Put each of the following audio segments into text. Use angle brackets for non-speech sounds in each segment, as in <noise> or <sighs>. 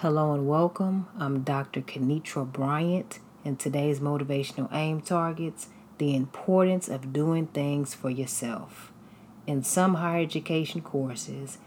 Hello and welcome. I'm Dr. Kenitra Bryant, and today's motivational aim targets the importance of doing things for yourself. In some higher education courses,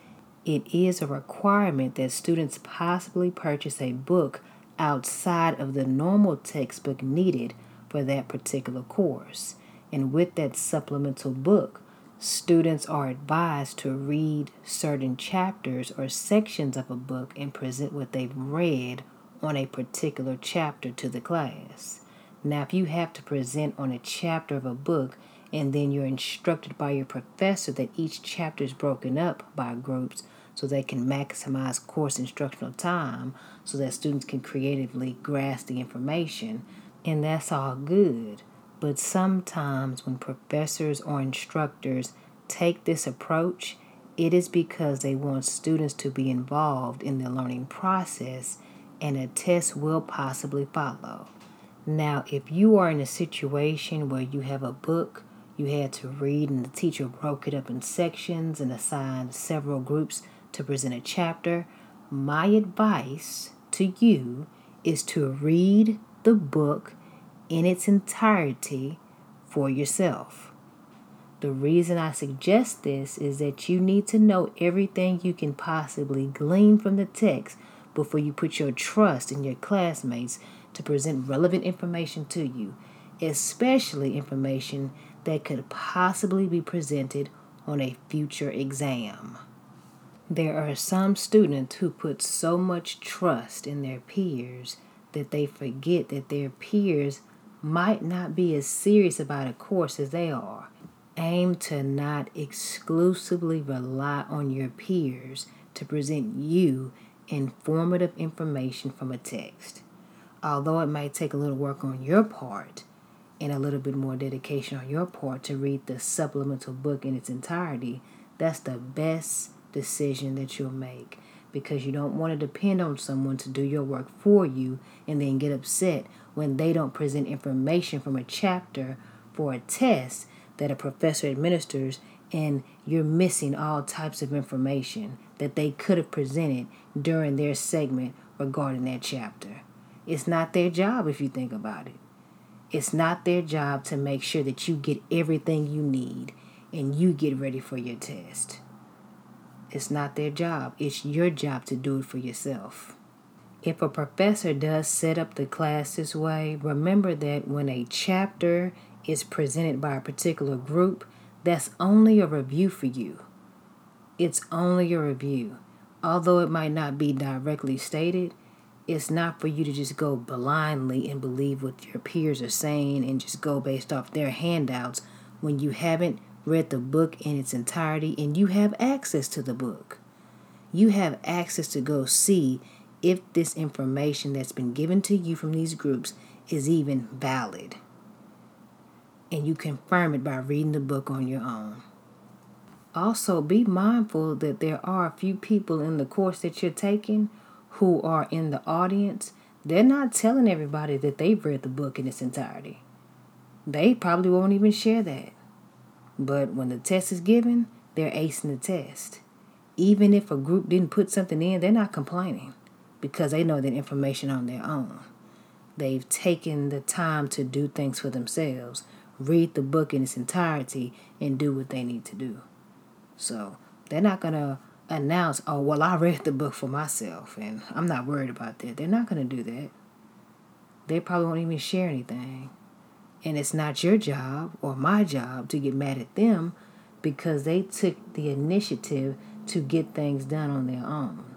it is a requirement that students possibly purchase a book outside of the normal textbook needed for that particular course. And with that supplemental book, Students are advised to read certain chapters or sections of a book and present what they've read on a particular chapter to the class. Now, if you have to present on a chapter of a book and then you're instructed by your professor that each chapter is broken up by groups so they can maximize course instructional time so that students can creatively grasp the information, and that's all good. But sometimes when professors or instructors take this approach, it is because they want students to be involved in the learning process and a test will possibly follow. Now, if you are in a situation where you have a book you had to read and the teacher broke it up in sections and assigned several groups to present a chapter, my advice to you is to read the book in its entirety for yourself. The reason I suggest this is that you need to know everything you can possibly glean from the text before you put your trust in your classmates to present relevant information to you, especially information that could possibly be presented on a future exam. There are some students who put so much trust in their peers that they forget that their peers might not be as serious about a course as they are. Aim to not exclusively rely on your peers to present you informative information from a text. Although it might take a little work on your part and a little bit more dedication on your part to read the supplemental book in its entirety, that's the best decision that you'll make because you don't want to depend on someone to do your work for you and then get upset when they don't present information from a chapter for a test that a professor administers and you're missing all types of information that they could have presented during their segment regarding that chapter. It's not their job if you think about it. It's not their job to make sure that you get everything you need and you get ready for your test. It's not their job. It's your job to do it for yourself. If a professor does set up the class this way, remember that when a chapter is presented by a particular group, that's only a review for you. It's only a review. Although it might not be directly stated, it's not for you to just go blindly and believe what your peers are saying and just go based off their handouts when you haven't read the book in its entirety and you have access to the book. You have access to go see if this information that's been given to you from these groups is even valid. And you confirm it by reading the book on your own. Also, be mindful that there are a few people in the course that you're taking who are in the audience. They're not telling everybody that they've read the book in its entirety. They probably won't even share that. But when the test is given, they're acing the test. Even if a group didn't put something in, they're not complaining because they know that information on their own. They've taken the time to do things for themselves, read the book in its entirety, and do what they need to do. So they're not going to announce, oh, well, I read the book for myself and I'm not worried about that. They're not going to do that. They probably won't even share anything. And it's not your job or my job to get mad at them because they took the initiative to get things done on their own.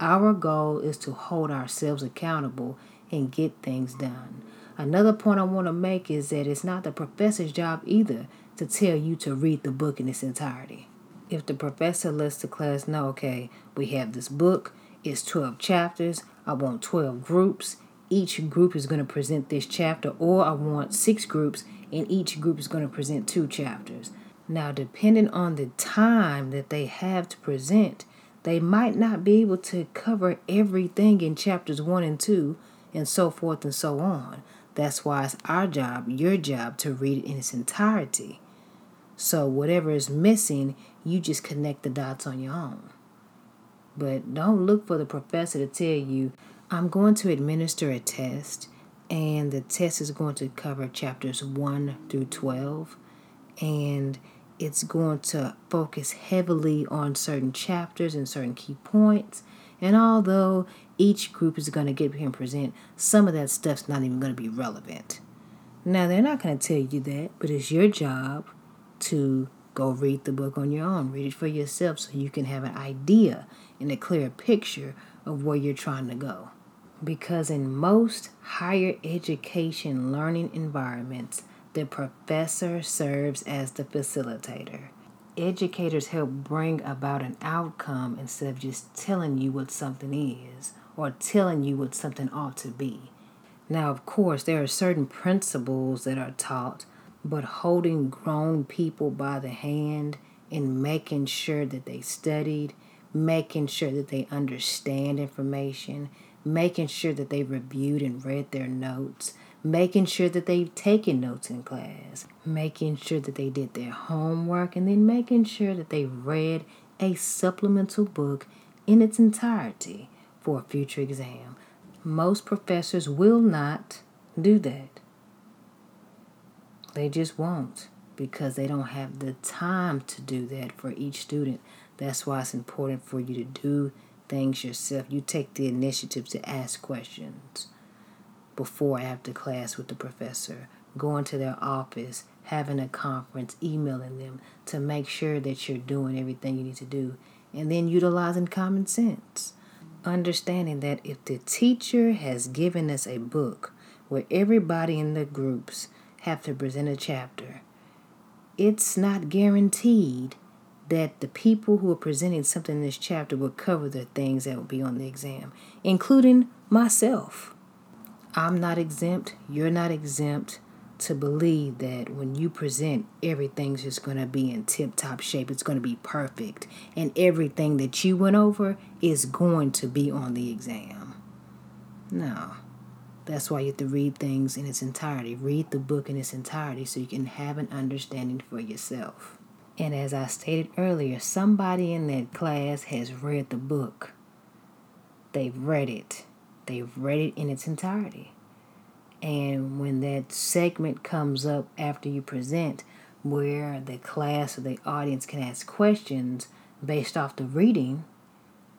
Our goal is to hold ourselves accountable and get things done. Another point I want to make is that it's not the professor's job either to tell you to read the book in its entirety. If the professor lets the class know, okay, we have this book, it's 12 chapters, I want 12 groups, each group is going to present this chapter, or I want six groups, and each group is going to present two chapters. Now, depending on the time that they have to present, they might not be able to cover everything in chapters one and two, and so forth and so on. That's why it's our job, your job, to read it in its entirety. So, whatever is missing, you just connect the dots on your own. But don't look for the professor to tell you, I'm going to administer a test, and the test is going to cover chapters 1 through 12, and it's going to focus heavily on certain chapters and certain key points. And although each group is going to get and present, some of that stuff's not even going to be relevant. Now, they're not going to tell you that, but it's your job to go read the book on your own. Read it for yourself so you can have an idea and a clear picture of where you're trying to go. Because in most higher education learning environments, the professor serves as the facilitator. Educators help bring about an outcome instead of just telling you what something is or telling you what something ought to be. Now, of course, there are certain principles that are taught, but holding grown people by the hand and making sure that they studied, making sure that they understand information, making sure that they reviewed and read their notes, making sure that they've taken notes in class, making sure that they did their homework, and then making sure that they read a supplemental book in its entirety for a future exam. Most professors will not do that. They just won't because they don't have the time to do that for each student. That's why it's important for you to do things yourself. You take the initiative to ask questions before after class with the professor, going to their office, having a conference, emailing them to make sure that you're doing everything you need to do, and then utilizing common sense. Understanding that if the teacher has given us a book where everybody in the groups have to present a chapter, it's not guaranteed that the people who are presenting something in this chapter will cover the things that will be on the exam, including myself. I'm not exempt, you're not exempt to believe that when you present, everything's just going to be in tip top shape. It's going to be perfect. And everything that you went over is going to be on the exam. No. That's why you have to read things in its entirety. Read the book in its entirety so you can have an understanding for yourself. And as I stated earlier, somebody in that class has read the book. They've read it. They've read it in its entirety. And when that segment comes up after you present, where the class or the audience can ask questions based off the reading,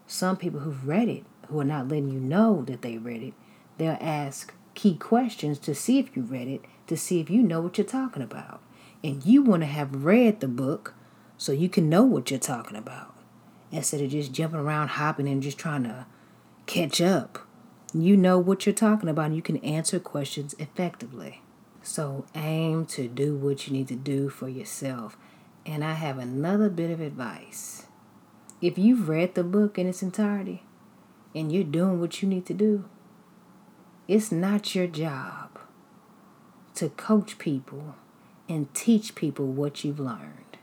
some people who've read it, who are not letting you know that they read it, they'll ask key questions to see if you read it, to see if you know what you're talking about. And you want to have read the book so you can know what you're talking about instead of just jumping around, hopping, and just trying to catch up. You know what you're talking about, and you can answer questions effectively. So aim to do what you need to do for yourself. And I have another bit of advice. If you've read the book in its entirety and you're doing what you need to do, it's not your job to coach people and teach people what you've learned.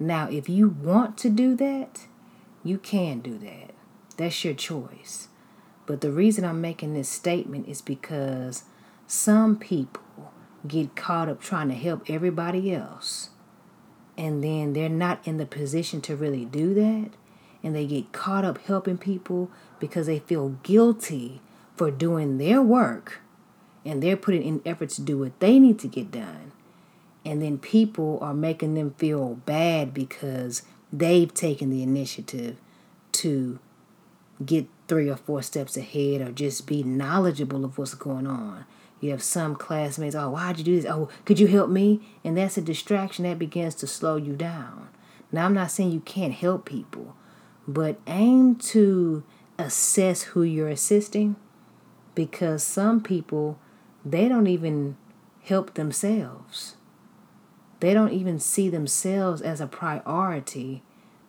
Now, if you want to do that, you can do that. That's your choice. But the reason I'm making this statement is because some people get caught up trying to help everybody else. And then they're not in the position to really do that. And they get caught up helping people because they feel guilty for doing their work. And they're putting in effort to do what they need to get done. And then people are making them feel bad because they've taken the initiative to get three or four steps ahead or just be knowledgeable of what's going on. You have some classmates, oh, why'd you do this? Oh, could you help me? And that's a distraction that begins to slow you down. Now, I'm not saying you can't help people, but aim to assess who you're assisting because some people, they don't even help themselves. They don't even see themselves as a priority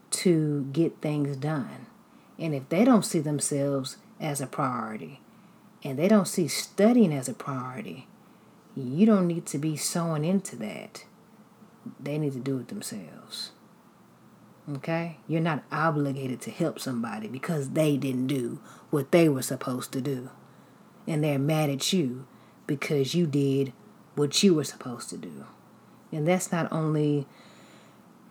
to get things done. And if they don't see themselves as a priority and they don't see studying as a priority, you don't need to be sowing into that. They need to do it themselves. Okay? You're not obligated to help somebody because they didn't do what they were supposed to do. And they're mad at you because you did what you were supposed to do. And that's not only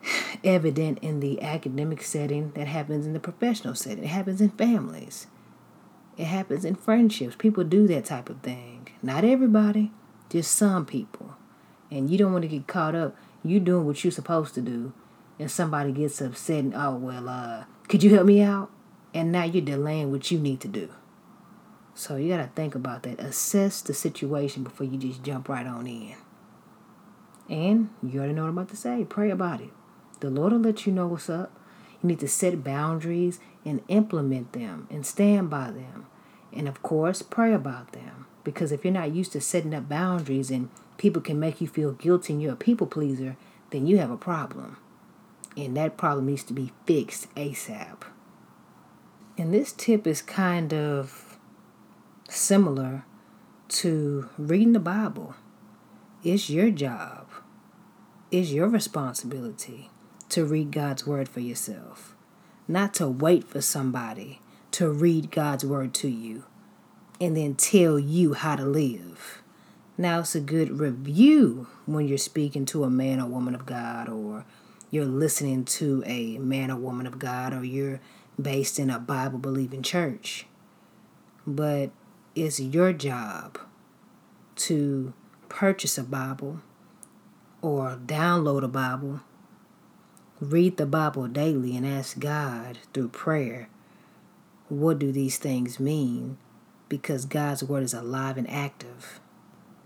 <sighs> evident in the academic setting, that happens in the professional setting, it happens in families, it happens in friendships. People do that type of thing. Not everybody, just some people. And you don't want to get caught up. You're doing what you're supposed to do, and somebody gets upset and oh well, uh, could you help me out? And now you're delaying what you need to do. So you gotta think about that. Assess the situation before you just jump right on in. And you already know what I'm about to say. Pray about it. The Lord will let you know what's up. You need to set boundaries and implement them and stand by them. And of course, pray about them. Because if you're not used to setting up boundaries and people can make you feel guilty and you're a people pleaser, then you have a problem. And that problem needs to be fixed ASAP. And this tip is kind of similar to reading the Bible. It's your job, it's your responsibility to read God's word for yourself, not to wait for somebody to read God's word to you and then tell you how to live. Now, it's a good review when you're speaking to a man or woman of God, or you're listening to a man or woman of God, or you're based in a Bible believing church. But it's your job to purchase a Bible or download a Bible, read the Bible daily, and ask God through prayer what do these things mean? Because God's word is alive and active.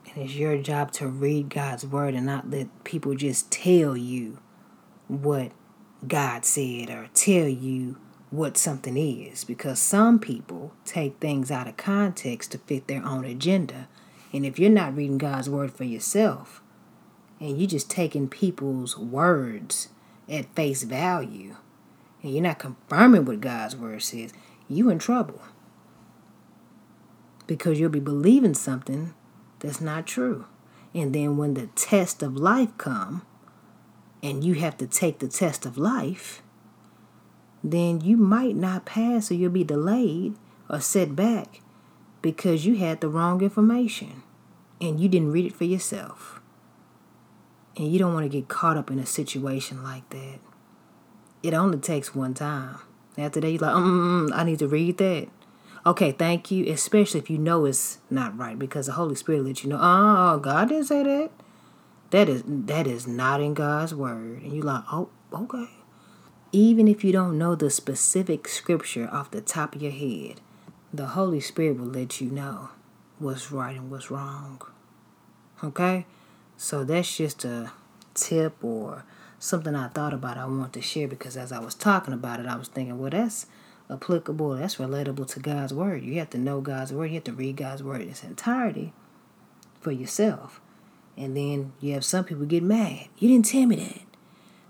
And it's your job to read God's word and not let people just tell you what God said or tell you what something is. Because some people take things out of context to fit their own agenda. And if you're not reading God's word for yourself and you're just taking people's words at face value and you're not confirming what God's word says, you in trouble. Because you'll be believing something that's not true. And then when the test of life come and you have to take the test of life, then you might not pass or you'll be delayed or set back because you had the wrong information and you didn't read it for yourself. And you don't want to get caught up in a situation like that. It only takes one time. After that, you're like, mm, I need to read that. Okay, thank you. Especially if you know it's not right, because the Holy Spirit lets you know, oh, God didn't say that. That is that is not in God's word. And you're like, oh, okay. Even if you don't know the specific scripture off the top of your head, the Holy Spirit will let you know what's right and what's wrong. Okay? So that's just a tip or something I thought about I want to share because as I was talking about it, I was thinking, well, that's applicable, that's relatable to God's word. You have to know God's word, you have to read God's word in its entirety for yourself. And then you have some people get mad. You didn't tell me that.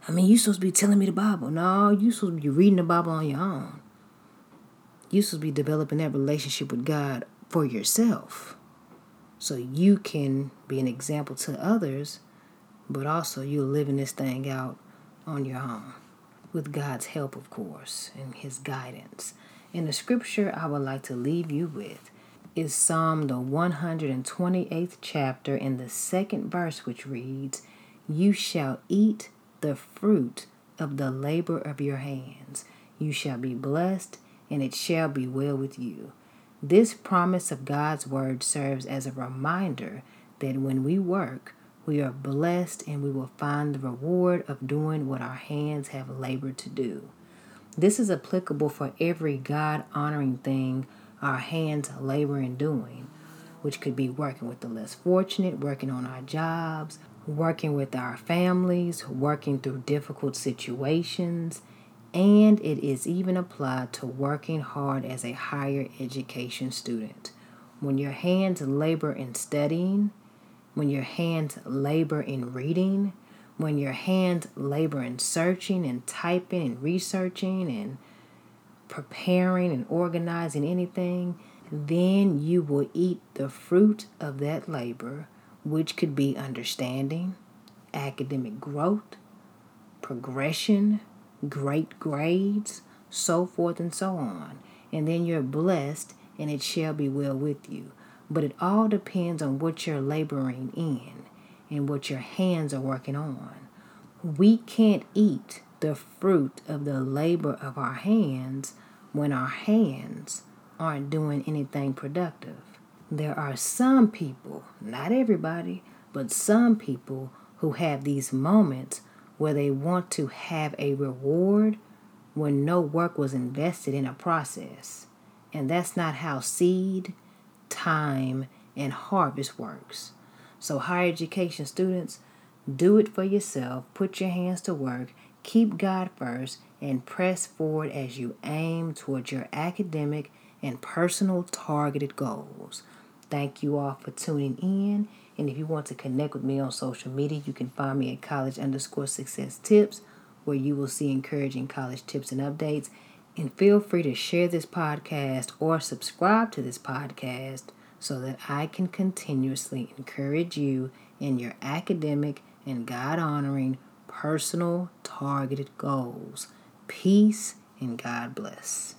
I mean, you supposed to be telling me the Bible. No, you supposed to be reading the Bible on your own. You supposed to be developing that relationship with God for yourself. So you can be an example to others but also you're living this thing out on your own with God's help, of course, and His guidance. And the scripture I would like to leave you with is Psalm the 128th chapter in the second verse, which reads, You shall eat the fruit of the labor of your hands. You shall be blessed, and it shall be well with you. This promise of God's word serves as a reminder that when we work, we are blessed and we will find the reward of doing what our hands have labored to do. This is applicable for every God honoring thing our hands labor in doing, which could be working with the less fortunate, working on our jobs, working with our families, working through difficult situations, and it is even applied to working hard as a higher education student. When your hands labor in studying, when your hands labor in reading, when your hands labor in searching and typing and researching and preparing and organizing anything, then you will eat the fruit of that labor, which could be understanding, academic growth, progression, great grades, so forth and so on. And then you're blessed, and it shall be well with you. But it all depends on what you're laboring in and what your hands are working on. We can't eat the fruit of the labor of our hands when our hands aren't doing anything productive. There are some people, not everybody, but some people who have these moments where they want to have a reward when no work was invested in a process. And that's not how seed, time, and harvest works. So, higher education students, do it for yourself, put your hands to work, keep God first, and press forward as you aim towards your academic and personal targeted goals. Thank you all for tuning in. And if you want to connect with me on social media, you can find me at college underscore success tips, where you will see encouraging college tips and updates. And feel free to share this podcast or subscribe to this podcast so that I can continuously encourage you in your academic and God honoring personal targeted goals. Peace and God bless.